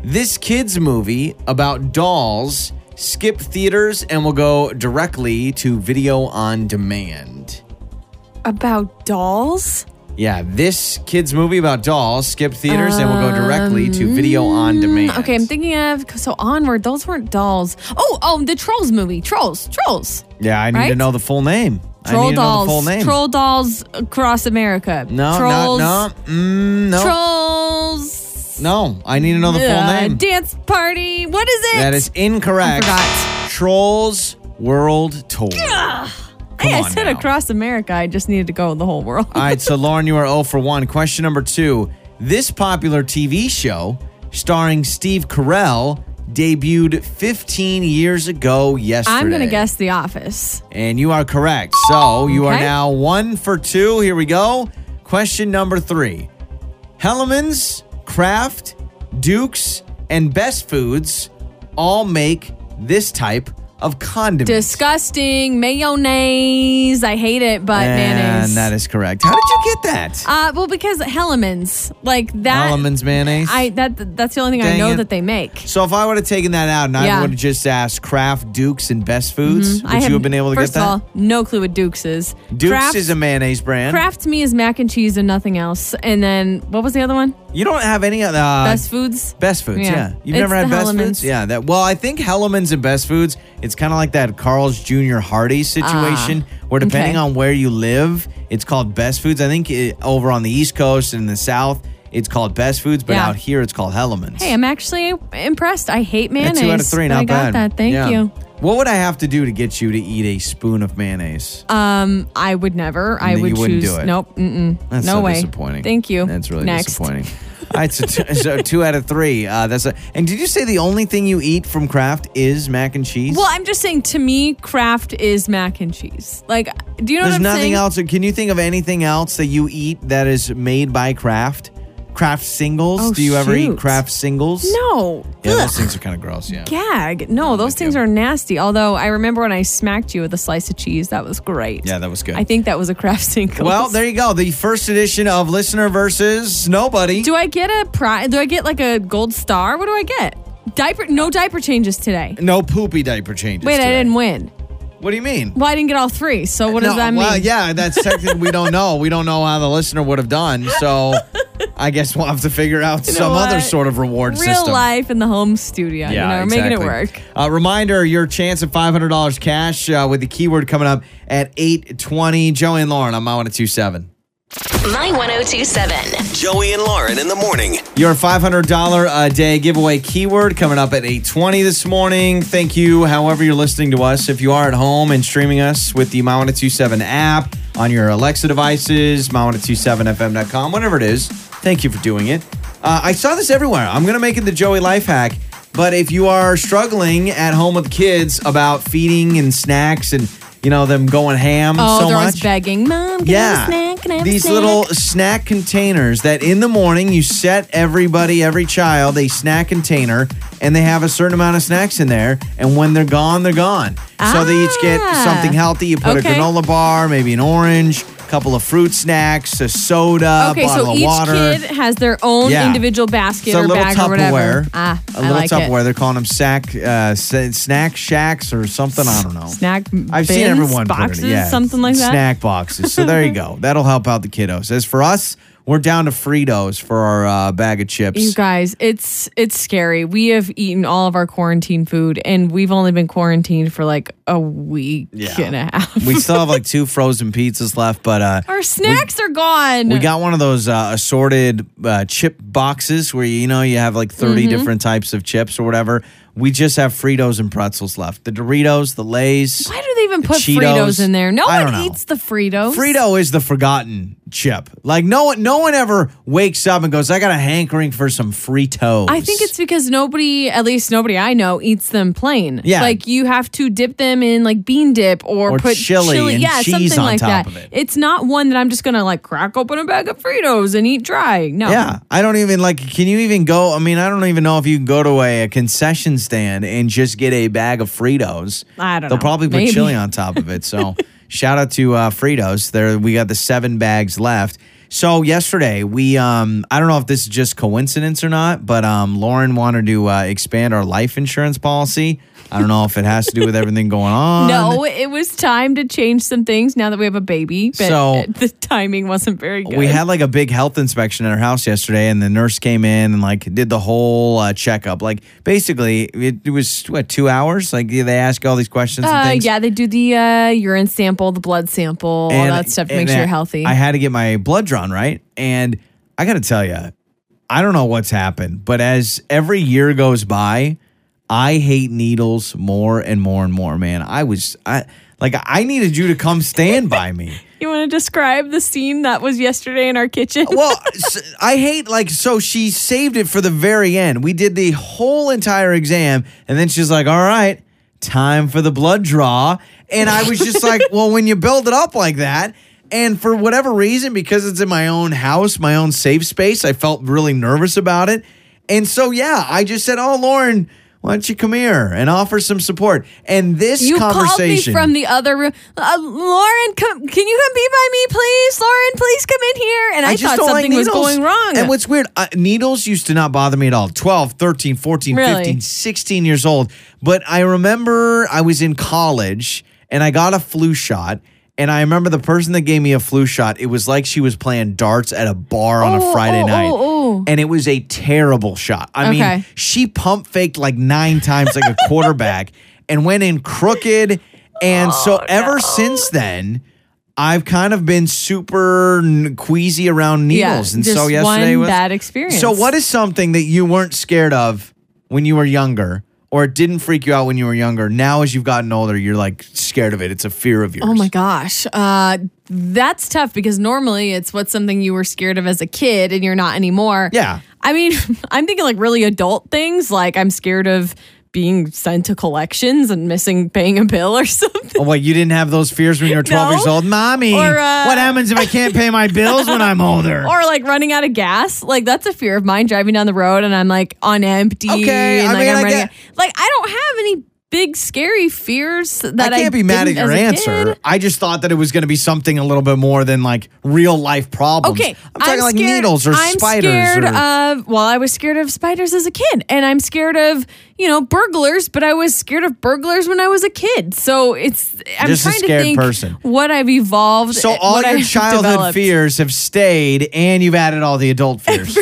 This kids movie about dolls skip theaters and will go directly to video on demand. About dolls? Yeah, this kids movie about dolls skip theaters and will go directly to video on demand. Um, Okay, I'm thinking of so onward. Those weren't dolls. Oh, oh, the Trolls movie. Trolls, Trolls. Yeah, I need to Right? know the full name. I Troll need to know dolls. the full name. Troll dolls across America. no, Trolls. not no, mm, no, Trolls. no. I need to know the full uh, name. Dance party. What is it? That is incorrect. I forgot. Trolls World Tour. Hey, I said now. across America. I just needed to go the whole world. All right, so *laughs* Lauren, you are 0 for 1. Question number two. This popular TV show starring Steve Carell debuted 15 years ago yesterday. I'm gonna guess The Office. And you are correct. So you are now one for two. Here we go. Question number three Hellmann's, Kraft, Dukes, and Best Foods all make this type of condiment. Disgusting mayonnaise. I hate it, but mayonnaise. And that is correct. How did you get that? Uh, well, because Hellmann's, like that. Hellmann's mayonnaise? I that that's the only thing I know it. that they make. so if I would have taken that out and I would have just asked Kraft, Dukes, and Best Foods, would I you have been able to get that? of all, no clue what Dukes is. Dukes Kraft, is a mayonnaise brand. Kraft to me is mac and cheese and nothing else. And then what was the other one? You don't have any other uh, Best Foods. Best Foods, yeah. Yeah. You've It's never had the Best Hellmann's. Foods? Yeah. That well, I think Hellmann's and Best Foods, it's kind of like that Carl's Jr. Hardy situation where depending Ah, okay. on where you live, it's called Best Foods. I think it, over on the East Coast and the South, it's called Best Foods, but Yeah. out here it's called Hellmann's. Hey, I'm actually impressed. I hate mayonnaise. two out of three, not I got bad. that. Thank Yeah. you. What would I have to do to get you to eat a spoon of mayonnaise? Um, I would never. I would wouldn't choose. do it. Nope. No so way. disappointing. Thank you. That's really Next. disappointing. *laughs* *laughs* All right, so two, so two out of three. Uh, that's a, and did you say the only thing you eat from Kraft is mac and cheese? Well, I'm just saying. To me, Kraft is mac and cheese. Like, do you know There's what I'm nothing saying? else. Can you think of anything else that you eat that is made by Kraft? Kraft singles? Oh, Do you ever eat shoot. Kraft singles? No. Yeah, Ugh. those things are kind of gross. Yeah. Gag. No, those things you. are nasty. Although I remember when I smacked you with a slice of cheese, that was great. Yeah, that was good. I think that was a Kraft *laughs* single. Well, there you go. The first edition of Listener versus Nobody. Do I get a prize? Do I get like a gold star? What do I get? Diaper? No diaper changes today. no poopy diaper changes. Wait, I didn't win. What do you mean? Well, I didn't get all three. So what does No, that mean? Well, yeah, that's *laughs* technically we don't know. We don't know how the listener would have done. So I guess we'll have to figure out You know some other what? sort of reward system. Real system. life in the home studio. you know, we're making it work. Uh, reminder: your chance at five hundred dollars cash uh, with the keyword coming up at eight twenty. Joey and Lauren on my one two seven. My 1027. Joey and Lauren in the morning. Your five hundred dollar a day giveaway keyword coming up at eight twenty this morning. Thank you, however you're listening to us. If you are at home and streaming us with the My One Two Seven app on your Alexa devices, my1027fm.com, whatever it is. Thank you for doing it. Uh, I saw this everywhere. I'm gonna make it the Joey life hack. But if you are struggling at home with kids about feeding and snacks and you know them going ham Oh, so they're much, begging, Mom, give yeah. Me a snack. Can I have these little snack containers that in the morning you set everybody, every child, a snack container, and they have a certain amount of snacks in there. And when they're gone, they're gone. So they each get Ah. something healthy. You put Okay. a granola bar, maybe an orange, couple of fruit snacks, a soda, Okay, bottle so of each water. kid has their own Yeah. individual basket It's a or little bag or whatever. Tupperware. Ah, a I little like Tupperware. They're calling them sack, uh, sa- snack shacks or something. I don't know. Snack I've seen bins, everyone put boxes, it. Yeah, something like that. Snack boxes. So there you go. *laughs* That'll help out the kiddos. As for us, we're down to Fritos for our uh, bag of chips. You guys, it's it's scary. We have eaten all of our quarantine food, and we've only been quarantined for like a week Yeah. and a half. we still have like *laughs* two frozen pizzas left, but uh, our snacks are gone. we got one of those uh, assorted uh, chip boxes where you know you have like 30 Mm-hmm. different types of chips or whatever. We just have Fritos and pretzels left. The Doritos, the Lay's. Why do they even put Cheetos. Fritos in there? No I one eats the Fritos. Frito is the forgotten chip. Like no one, no one ever wakes up and goes, "I got a hankering for some Fritos." I think it's because nobody, at least nobody I know, eats them plain. Yeah. like you have to dip them in like bean dip or, Or put chili and yeah, cheese something on like top that. of it. It's not one that I'm just gonna like crack open a bag of Fritos and eat dry. No, Yeah, I don't even like. Can you even go? I mean, I don't even know if you can go to a, a concession stand and just get a bag of Fritos. I don't know. They'll know. probably put Maybe. chili on top of it. So, *laughs* shout out to uh, Fritos. There, we got the seven bags left. So yesterday we, um, I don't know if this is just coincidence or not, but um, Lauren wanted to uh, expand our life insurance policy. I don't know if it has to do with everything going *laughs* on. No, it was time to change some things now that we have a baby, but So- *laughs* the timing wasn't very good. We had like a big health inspection at our house yesterday, and the nurse came in and like did the whole uh, checkup. Like basically, it, it was what two hours. Like they ask all these questions and uh, yeah, they do the uh, urine sample, the blood sample, all that stuff to make sure you're healthy. I had to get my blood drawn right, and I got to tell you, I don't know what's happened, but as every year goes by, I hate needles more and more and more. Man, I was I like I needed you to come stand by me. *laughs* you want to describe the scene that was yesterday in our kitchen? well, *laughs* I hate like so she saved it for the very end. We did the whole entire exam, and then she's like, "All right, time for the blood draw." And I was just like, *laughs* "Well, when you build it up like that." And for whatever reason, because it's in my own house, my own safe space, I felt really nervous about it. And so, yeah, I just said, Oh, Lauren, why don't you come here and offer some support? And this You called me conversation. from the other room. Uh, Lauren, come, can you come be by me, please? Lauren, please come in here. And I, just thought don't like something was going wrong. And what's weird, uh, needles used to not bother me at all. 12, 13, 14, Really? 15, 16 years old. But I remember I was in college and I got a flu shot. And I remember the person that gave me a flu shot, it was like she was playing darts at a bar on Oh, a Friday oh, night. oh, oh. And it was a terrible shot. I mean, she pump faked like nine times like a *laughs* quarterback and went in crooked. And oh, so Oh, ever since then, I've kind of been super queasy around Yeah, needles. and just so yesterday one was bad experience. So what is something that you weren't scared of when you were younger? Or it didn't freak you out when you were younger. Now, as you've gotten older, you're like scared of it. It's a fear of yours. Oh my gosh. Uh, that's tough because normally it's what's something you were scared of as a kid and you're not anymore. Yeah. I mean, *laughs* I'm thinking like really adult things. Like I'm scared of being sent to collections and missing paying a bill or *laughs* something. Oh, wait, you didn't have those fears when you were 12 No. years old? Mommy, Or, uh, what happens if I can't pay my bills when I'm older? *laughs* Or like running out of gas. Like that's a fear of mine driving down the road and I'm like on empty. Okay, and I like mean, I'm I running get- Like I don't have any big scary fears that I can't be mad at your answer. kid. I just thought that it was going to be something a little bit more than like real life problems. Okay, I'm talking like scared- needles or spiders. I'm spiders. scared or, of. Well, I was scared of spiders as a kid, and I'm scared of you know burglars. But I was scared of burglars when I was a kid. So it's I'm Just a trying scared to think person. what I've evolved. so all what your I've childhood developed. fears have stayed, and you've added all the adult *laughs* fears.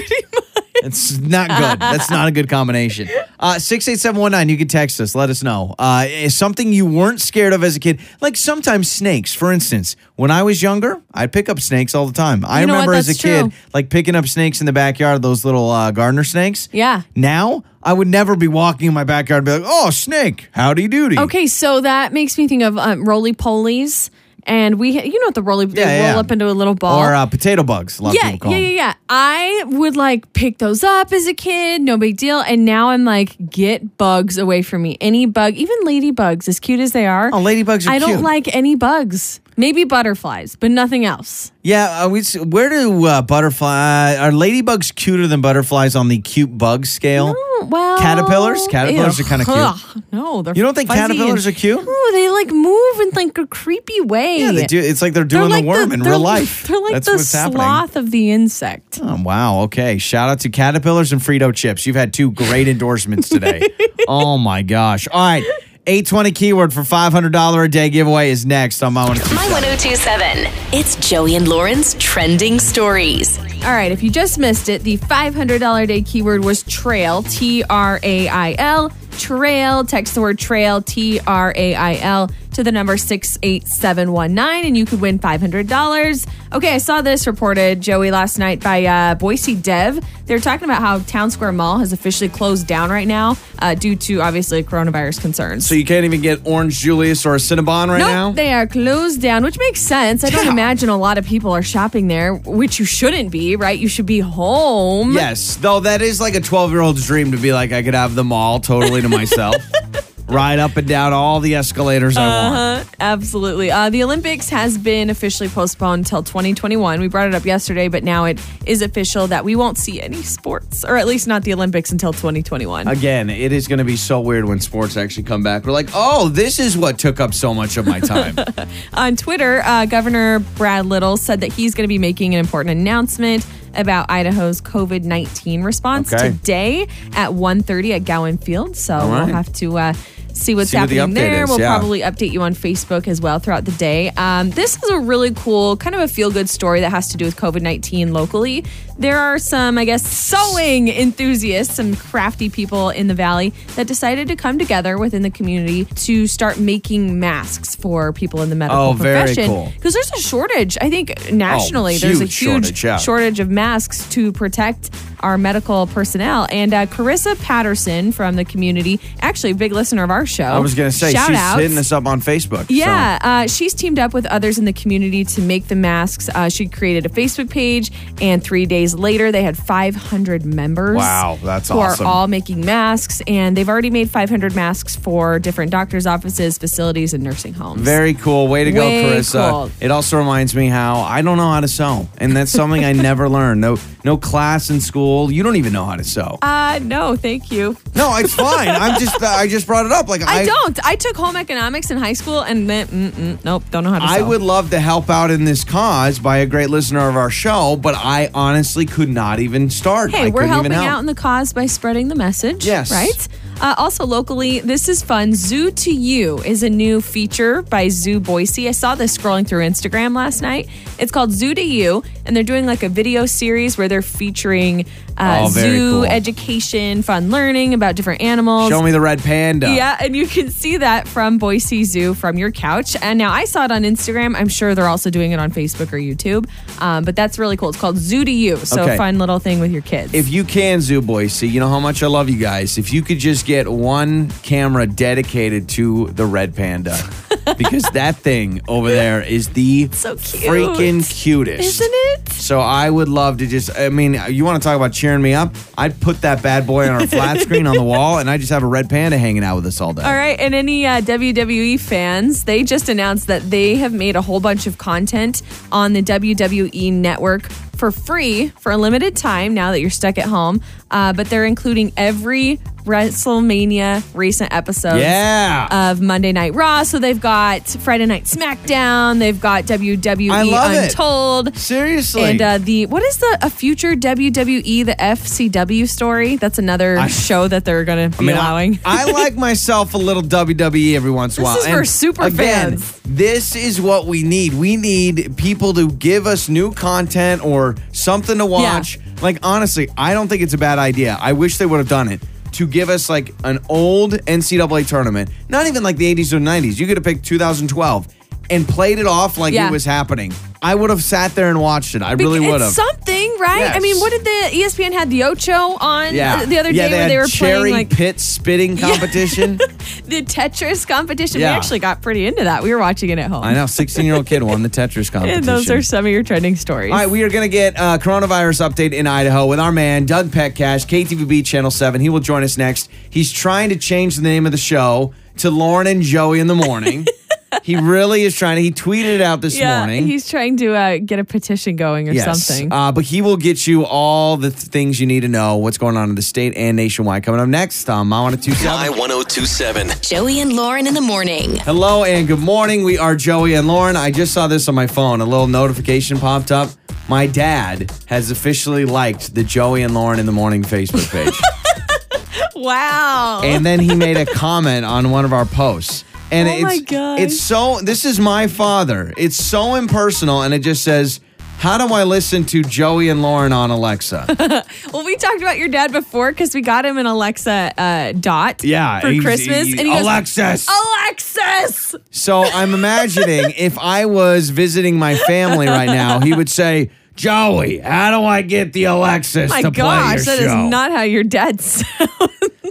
It's not good. That's not a good combination. *laughs* Uh, six eight seven one nine. You can text us. Let us know. Uh, is something you weren't scared of as a kid, like sometimes snakes. For instance, when I was younger, I'd pick up snakes all the time. I You know remember as a That's kid, like picking up snakes in the backyard. Those little uh, gardener snakes. Yeah. Now I would never be walking in my backyard and be like, "Oh, snake, howdy doody." Okay, so that makes me think of um, roly polies, and we, you know, what the roly they Yeah, roll yeah. up into a little ball. Or uh, potato bugs. A lot of yeah, people call yeah, yeah, them. yeah. I would like pick those up as a kid, no big deal. And now I'm like, get bugs away from me. Any bug, even ladybugs, as cute as they are. Oh, ladybugs are cute. I don't cute. like any bugs. Maybe butterflies, but nothing else. Yeah, uh, we, where do uh, butterfly are ladybugs cuter than butterflies on the cute bug scale? Oh, well, Caterpillars? Caterpillars are kinda cute. *laughs* No, they're You don't think caterpillars and- are cute? No, they like move in like a creepy way. Yeah, they do. It's like they're They're doing like the worm in real life. They're like That's the what's happening. sloth of the insect. Oh, wow. Okay. Shout out to Caterpillars and Frito Chips. You've had two great endorsements today. *laughs* oh my gosh. All right. 820 keyword for $500 a day giveaway is next on My One My 1027. It's Joey and Lauren's trending stories. All right, if you just missed it, the $500 a day keyword was trail, T R A I L. Trail, text the word trail, T R A I L, to the number 68719, and you could win $500. Okay, I saw this reported, Joey, last night by uh, Boise Dev. They're talking about how Towne Square Mall has officially closed down right now uh, due to obviously coronavirus concerns. So you can't even get Orange Julius or a Cinnabon right Nope, now? they are closed down, which makes sense. I don't Yeah. imagine a lot of people are shopping there, which you shouldn't be, right? You should be home. Yes, though that is like a 12 year old's dream to be like, I could have the mall totally to myself. *laughs* *laughs* Ride up and down all the escalators I want. Uh, absolutely. Uh, the Olympics has been officially postponed until 2021. We brought it up yesterday, but now it is official that we won't see any sports, or at least not the Olympics until 2021. Again, it is going to be so weird when sports actually come back. We're like, oh, this is what took up so much of my time. *laughs* On Twitter, uh, Governor Brad Little said that he's going to be making an important announcement about Idaho's COVID 19 response Okay. today at 1.30 at Gowen Field. So right. we'll have to uh, see what's See what the happening there. is, we'll yeah. probably update you on Facebook as well throughout the day. Um, this is a really cool, kind of a feel good story that has to do with COVID 19 locally. There are some, I guess, sewing enthusiasts, some crafty people in the valley that decided to come together within the community to start making masks for people in the medical Oh, very profession. cool. Because there's a shortage, I think, nationally, there's a huge huge shortage, yeah. shortage of masks to protect our medical personnel. And uh, Carissa Patterson from the community, actually a big listener of our show. I was going to say, shout she's out. hitting us up on Facebook. so- Yeah, uh, she's teamed up with others in the community to make the masks. Uh, she created a Facebook page, and three days later, they had 500 members. Wow, that's who awesome. are all making masks, and they've already made 500 masks for different doctors' offices, facilities, and nursing homes. Very cool. Way to go, Way Carissa. cool. It also reminds me how I don't know how to sew. And that's something I never *laughs* learned. No no class in school. You don't even know how to sew. Uh, no, thank you. no, it's fine. I'm just *laughs* I just brought it up. Like I, don't. I took home economics in high school, and then nope, don't know how to. I would love to help out in this cause by a great listener of our show, but I honestly could not even start. Hey, I we're helping out in the cause by spreading the message. Yes. Right? Uh, also, locally, this is fun. Zoo to You is a new feature by Zoo Boise. I saw this scrolling through Instagram last night. It's called Zoo to You, and they're doing like a video series where they're featuring uh, Oh, zoo cool. education, fun learning about different animals. Show me the red panda. Yeah, and you can see that from Boise Zoo from your couch. And now I saw it on Instagram. I'm sure they're also doing it on Facebook or YouTube. Um, but that's really cool. It's called Zoo to You. So Okay. fun little thing with your kids. If you can, Zoo Boise, you know how much I love you guys. If you could just get one camera dedicated to the red panda, *laughs* because that thing over there is the So cute. freaking cutest. Isn't it? So I would love to just, I mean, you want to talk about cheering me up? I'd put that bad boy on our flat *laughs* screen on the wall and I just have a red panda hanging out with us all day. All right, and any uh, WWE fans, they just announced that they have made a whole bunch of content on the WWE network for free for a limited time now that you're stuck at home. Uh, but they're including every WrestleMania recent episode Yeah. of Monday Night Raw. So they've got Friday Night SmackDown, they've got WWE I love it. Untold. Seriously. And uh, the what is the a future WWE the FCW story? That's another I- show that they're going to be I mean, allowing. I, *laughs* like myself a little WWE every once in a This while. is for super again, fans. This is what we need. We need people to give us new content or something to watch. Like honestly, I don't think it's a bad idea. I wish they would have done it. To give us like an old NCAA tournament, not even like the 80s or 90s. You could have picked 2012 and played it off like Yeah. it was happening. I would have sat there and watched it. I really would have. something, right? I mean, what did the ESPN had the Ocho on yeah, the other yeah, day they where they were playing like pit spitting competition. *laughs* the Tetris competition? Yeah. We actually got pretty into that. We were watching it at home. I know, 16 year old kid won the Tetris *laughs* competition. And those are some of your trending stories. All right, we are going to get a coronavirus update in Idaho with our man, Doug Petcash, KTVB Channel 7. He will join us next. He's trying to change the name of the show to Lauren and Joey in the morning. *laughs* he really is trying. to. He tweeted it out this yeah, morning. he's trying to uh, get a petition going or Yes. something. Uh, but he will get you all the th- things you need to know, what's going on in the state and nationwide. Coming up next on My 1027. My 1027. Joey and Lauren in the morning. Hello and good morning. We are Joey and Lauren. I just saw this on my phone. A little notification popped up. My dad has officially liked the Joey and Lauren in the morning Facebook page. *laughs* wow. and then he made a comment on one of our posts. And Oh it's my gosh. it's so this is my father. It's so impersonal and it just says, "How do I listen to Joey and Lauren on Alexa?" *laughs* well, we talked about your dad before because we got him an Alexa uh, dot Yeah, for he's- Christmas. he- and he goes, Alexis. Alexis! So I'm imagining *laughs* if I was visiting my family right now, he would say, "Joey, how do I get the Alexis My to play gosh, your that is show?" not how your dad *laughs* sounds.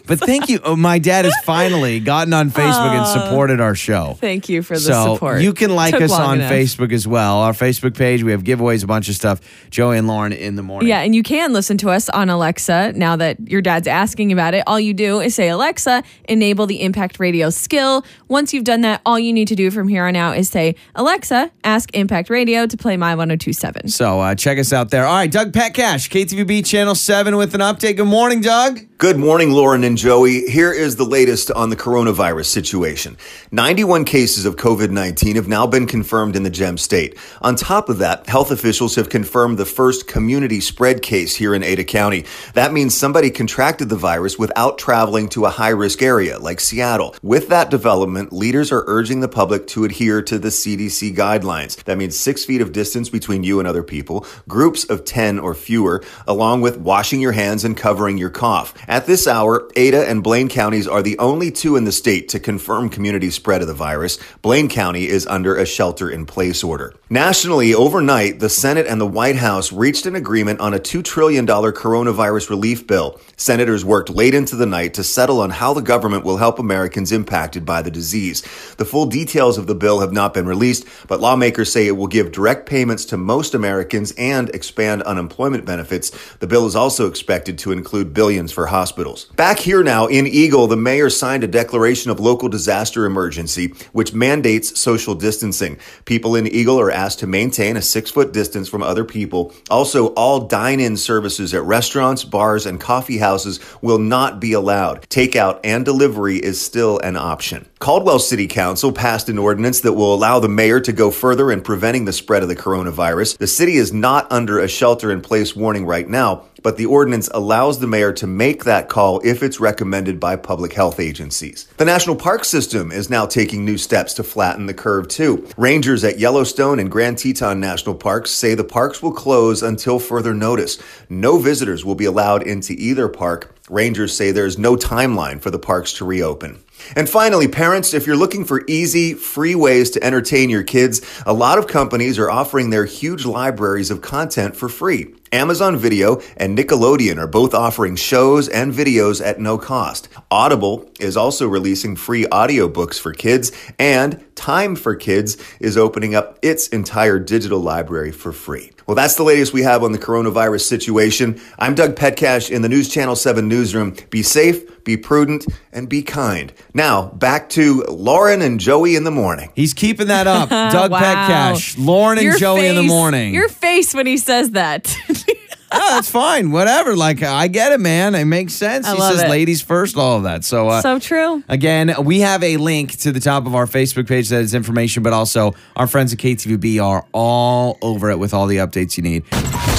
But thank you. Oh, my dad has finally gotten on Facebook and supported our show. Thank you for the so support. you can like Took us on enough. Facebook as well. Our Facebook page, we have giveaways, a bunch of stuff. Joey and Lauren in the morning. Yeah, and you can listen to us on Alexa now that your dad's asking about it. All you do is say, Alexa, enable the Impact Radio skill. Once you've done that, all you need to do from here on out is say, Alexa, ask Impact Radio to play My 1027. So uh, check us out there. All right, Doug Petcash, KTVB Channel 7 with an update. Good morning, Doug. Good morning, Lauren and Joey. Here is the latest on the coronavirus situation. 91 cases of COVID 19 have now been confirmed in the Gem State. On top of that, health officials have confirmed the first community spread case here in Ada County. That means somebody contracted the virus without traveling to a high risk area like Seattle. With that development, leaders are urging the public to adhere to the CDC guidelines. That means six feet of distance between you and other people, groups of 10 or fewer, along with washing your hands and covering your cough. At this hour, Ada and Blaine counties are the only two in the state to confirm community spread of the virus. Blaine County is under a shelter in place order. Nationally, overnight, the Senate and the White House reached an agreement on a $2 trillion coronavirus relief bill. Senators worked late into the night to settle on how the government will help Americans impacted by the disease. The full details of the bill have not been released, but lawmakers say it will give direct payments to most Americans and expand unemployment benefits. The bill is also expected to include billions for hospitals. Back here now in Eagle, the mayor signed a declaration of local disaster emergency, which mandates social distancing. People in Eagle are asked to maintain a six foot distance from other people. Also, all dine in services at restaurants, bars, and coffee houses will not be allowed. Takeout and delivery is still an option. Caldwell City Council passed an ordinance that will allow the mayor to go further in preventing the spread of the coronavirus. The city is not under a shelter in place warning right now, but the ordinance allows the mayor to make that call if it's recommended by public health agencies. The National Park System is now taking new steps to flatten the curve too. Rangers at Yellowstone and Grand Teton National Parks say the parks will close until further notice. No visitors will be allowed into either park. Rangers say there's no timeline for the parks to reopen. And finally, parents, if you're looking for easy, free ways to entertain your kids, a lot of companies are offering their huge libraries of content for free. Amazon Video and Nickelodeon are both offering shows and videos at no cost. Audible is also releasing free audiobooks for kids, and Time for Kids is opening up its entire digital library for free. Well, that's the latest we have on the coronavirus situation. I'm Doug Petcash in the News Channel 7 newsroom. Be safe, be prudent, and be kind. Now, back to Lauren and Joey in the morning. He's keeping that up. *laughs* Doug Wow. Petcash, Lauren and Your Joey in the morning. Your face when he says that. *laughs* Oh, that's fine. Whatever. Like, I get it, man. It makes sense. I he love says it. ladies first, all of that. So, uh, so true. Again, we have a link to the top of our Facebook page that is information, but also our friends at KTVB are all over it with all the updates you need.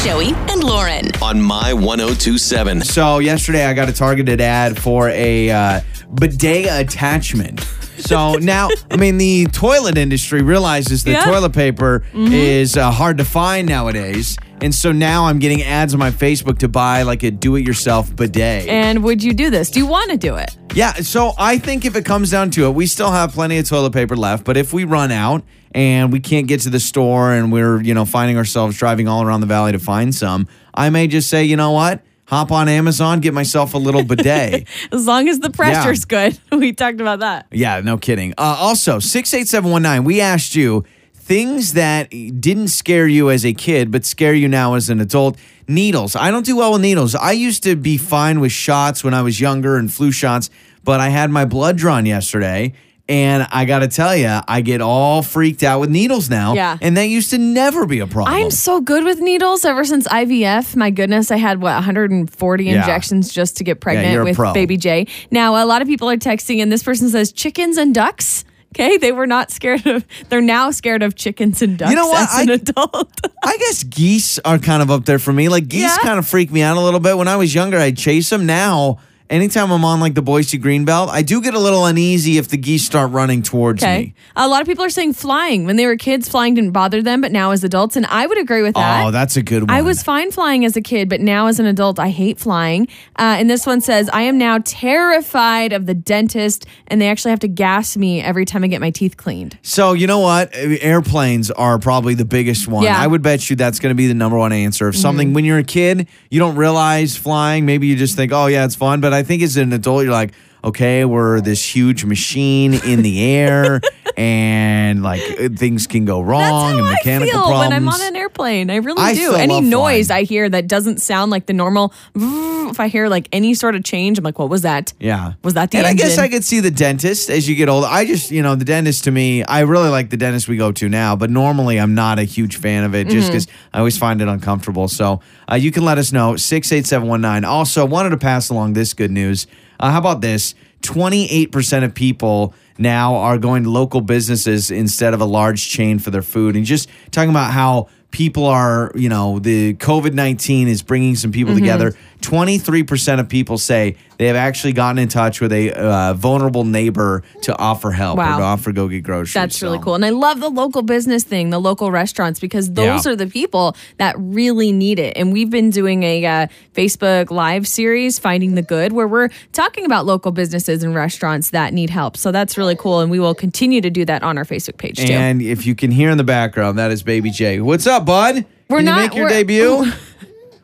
Joey and Lauren. On My 1027. So, yesterday I got a targeted ad for a uh, bidet attachment. So now, I mean, the toilet industry realizes that Yeah. Mm-hmm. toilet paper is uh, hard to find nowadays. And so now I'm getting ads on my Facebook to buy like a do it yourself bidet. And would you do this? Do you want to do it? Yeah, so I think if it comes down to it, we still have plenty of toilet paper left, but if we run out and we can't get to the store and we're, you know, finding ourselves driving all around the valley to find some, I may just say, you know what? Hop on Amazon, get myself a little bidet. *laughs* As long as the pressure's good. *laughs* We talked about that. yeah, no kidding. Uh, also, 68719, we asked you things that didn't scare you as a kid, but scare you now as an adult. Needles. I don't do well with needles. I used to be fine with shots when I was younger and flu shots, but I had my blood drawn yesterday And I got to tell you, I get all freaked out with needles now. Yeah. And that used to never be a problem. I'm so good with needles ever since IVF. My goodness, I had what 140 Yeah. injections just to get pregnant a with pro. baby J. Now, a lot of people are texting, and this person says chickens and ducks. Okay, they were not scared of. They're now scared of chickens and ducks You know what? as an I- adult. *laughs* I guess geese are kind of up there for me. Like geese Yeah. kind of freak me out a little bit. When I was younger, I'd chase them. Now, anytime I'm on like the Boise Greenbelt, I do get a little uneasy if the geese start running towards Okay, me. a lot of people are saying flying. When they were kids, flying didn't bother them, but now as adults, and I would agree with that. Oh, that's a good one. I was fine flying as a kid, but now as an adult, I hate flying. Uh, and this one says, I am now terrified of the dentist, and they actually have to gas me every time I get my teeth cleaned. So you know what? Airplanes are probably the biggest one. Yeah. Mm-hmm. I would bet you that's going to be the number one answer. If something when you're a kid, you don't realize flying. Maybe you just think, oh yeah, it's fun. But I think as an adult, you're like, okay, we're this huge machine in the air, *laughs* and like uh, things can go wrong That's and how I mechanical feel problems. when I'm on an airplane. I really I do. Any noise flying. I hear that doesn't sound like the normal, if I hear like any sort of change, I'm like, what was that? Yeah. Was that the And I guess? I could see the dentist as you get older. I just, you know, the dentist to me, I really like the dentist we go to now, but normally I'm not a huge fan of it just Mm-hmm. because I always find it uncomfortable. So uh, you can let us know, 68719. Also, wanted to pass along this good news. Uh, how about this? 28% of people now are going to local businesses instead of a large chain for their food. And just talking about how people are, you know, the COVID 19 is bringing some people Mm-hmm. together. 23% of people say they have actually gotten in touch with a uh, vulnerable neighbor to offer help Wow. or to offer go get groceries. That's really cool. And I love the local business thing, the local restaurants, because those Yeah. are the people that really need it. And we've been doing a uh, Facebook live series, Finding the Good, where we're talking about local businesses and restaurants that need help. So that's really cool. And we will continue to do that on our Facebook page too. And if you can hear in the background, that is Baby J. What's up, bud? We're can not- you make your debut? *laughs*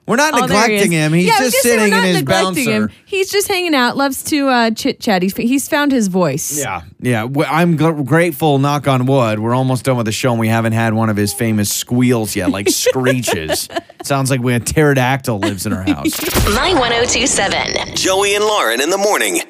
We're not Oh, there he neglecting him. He's Yeah, just sitting in his neglecting bouncer. him. He's just hanging out, loves to uh, chit chat. He's, he's found his voice. Yeah, yeah. I'm gl- grateful. Knock on wood. We're almost done with the show, and we haven't had one of his famous squeals yet, like *laughs* screeches. Sounds like we a pterodactyl lives in our house. *laughs* My 1027. Joey and Lauren in the morning.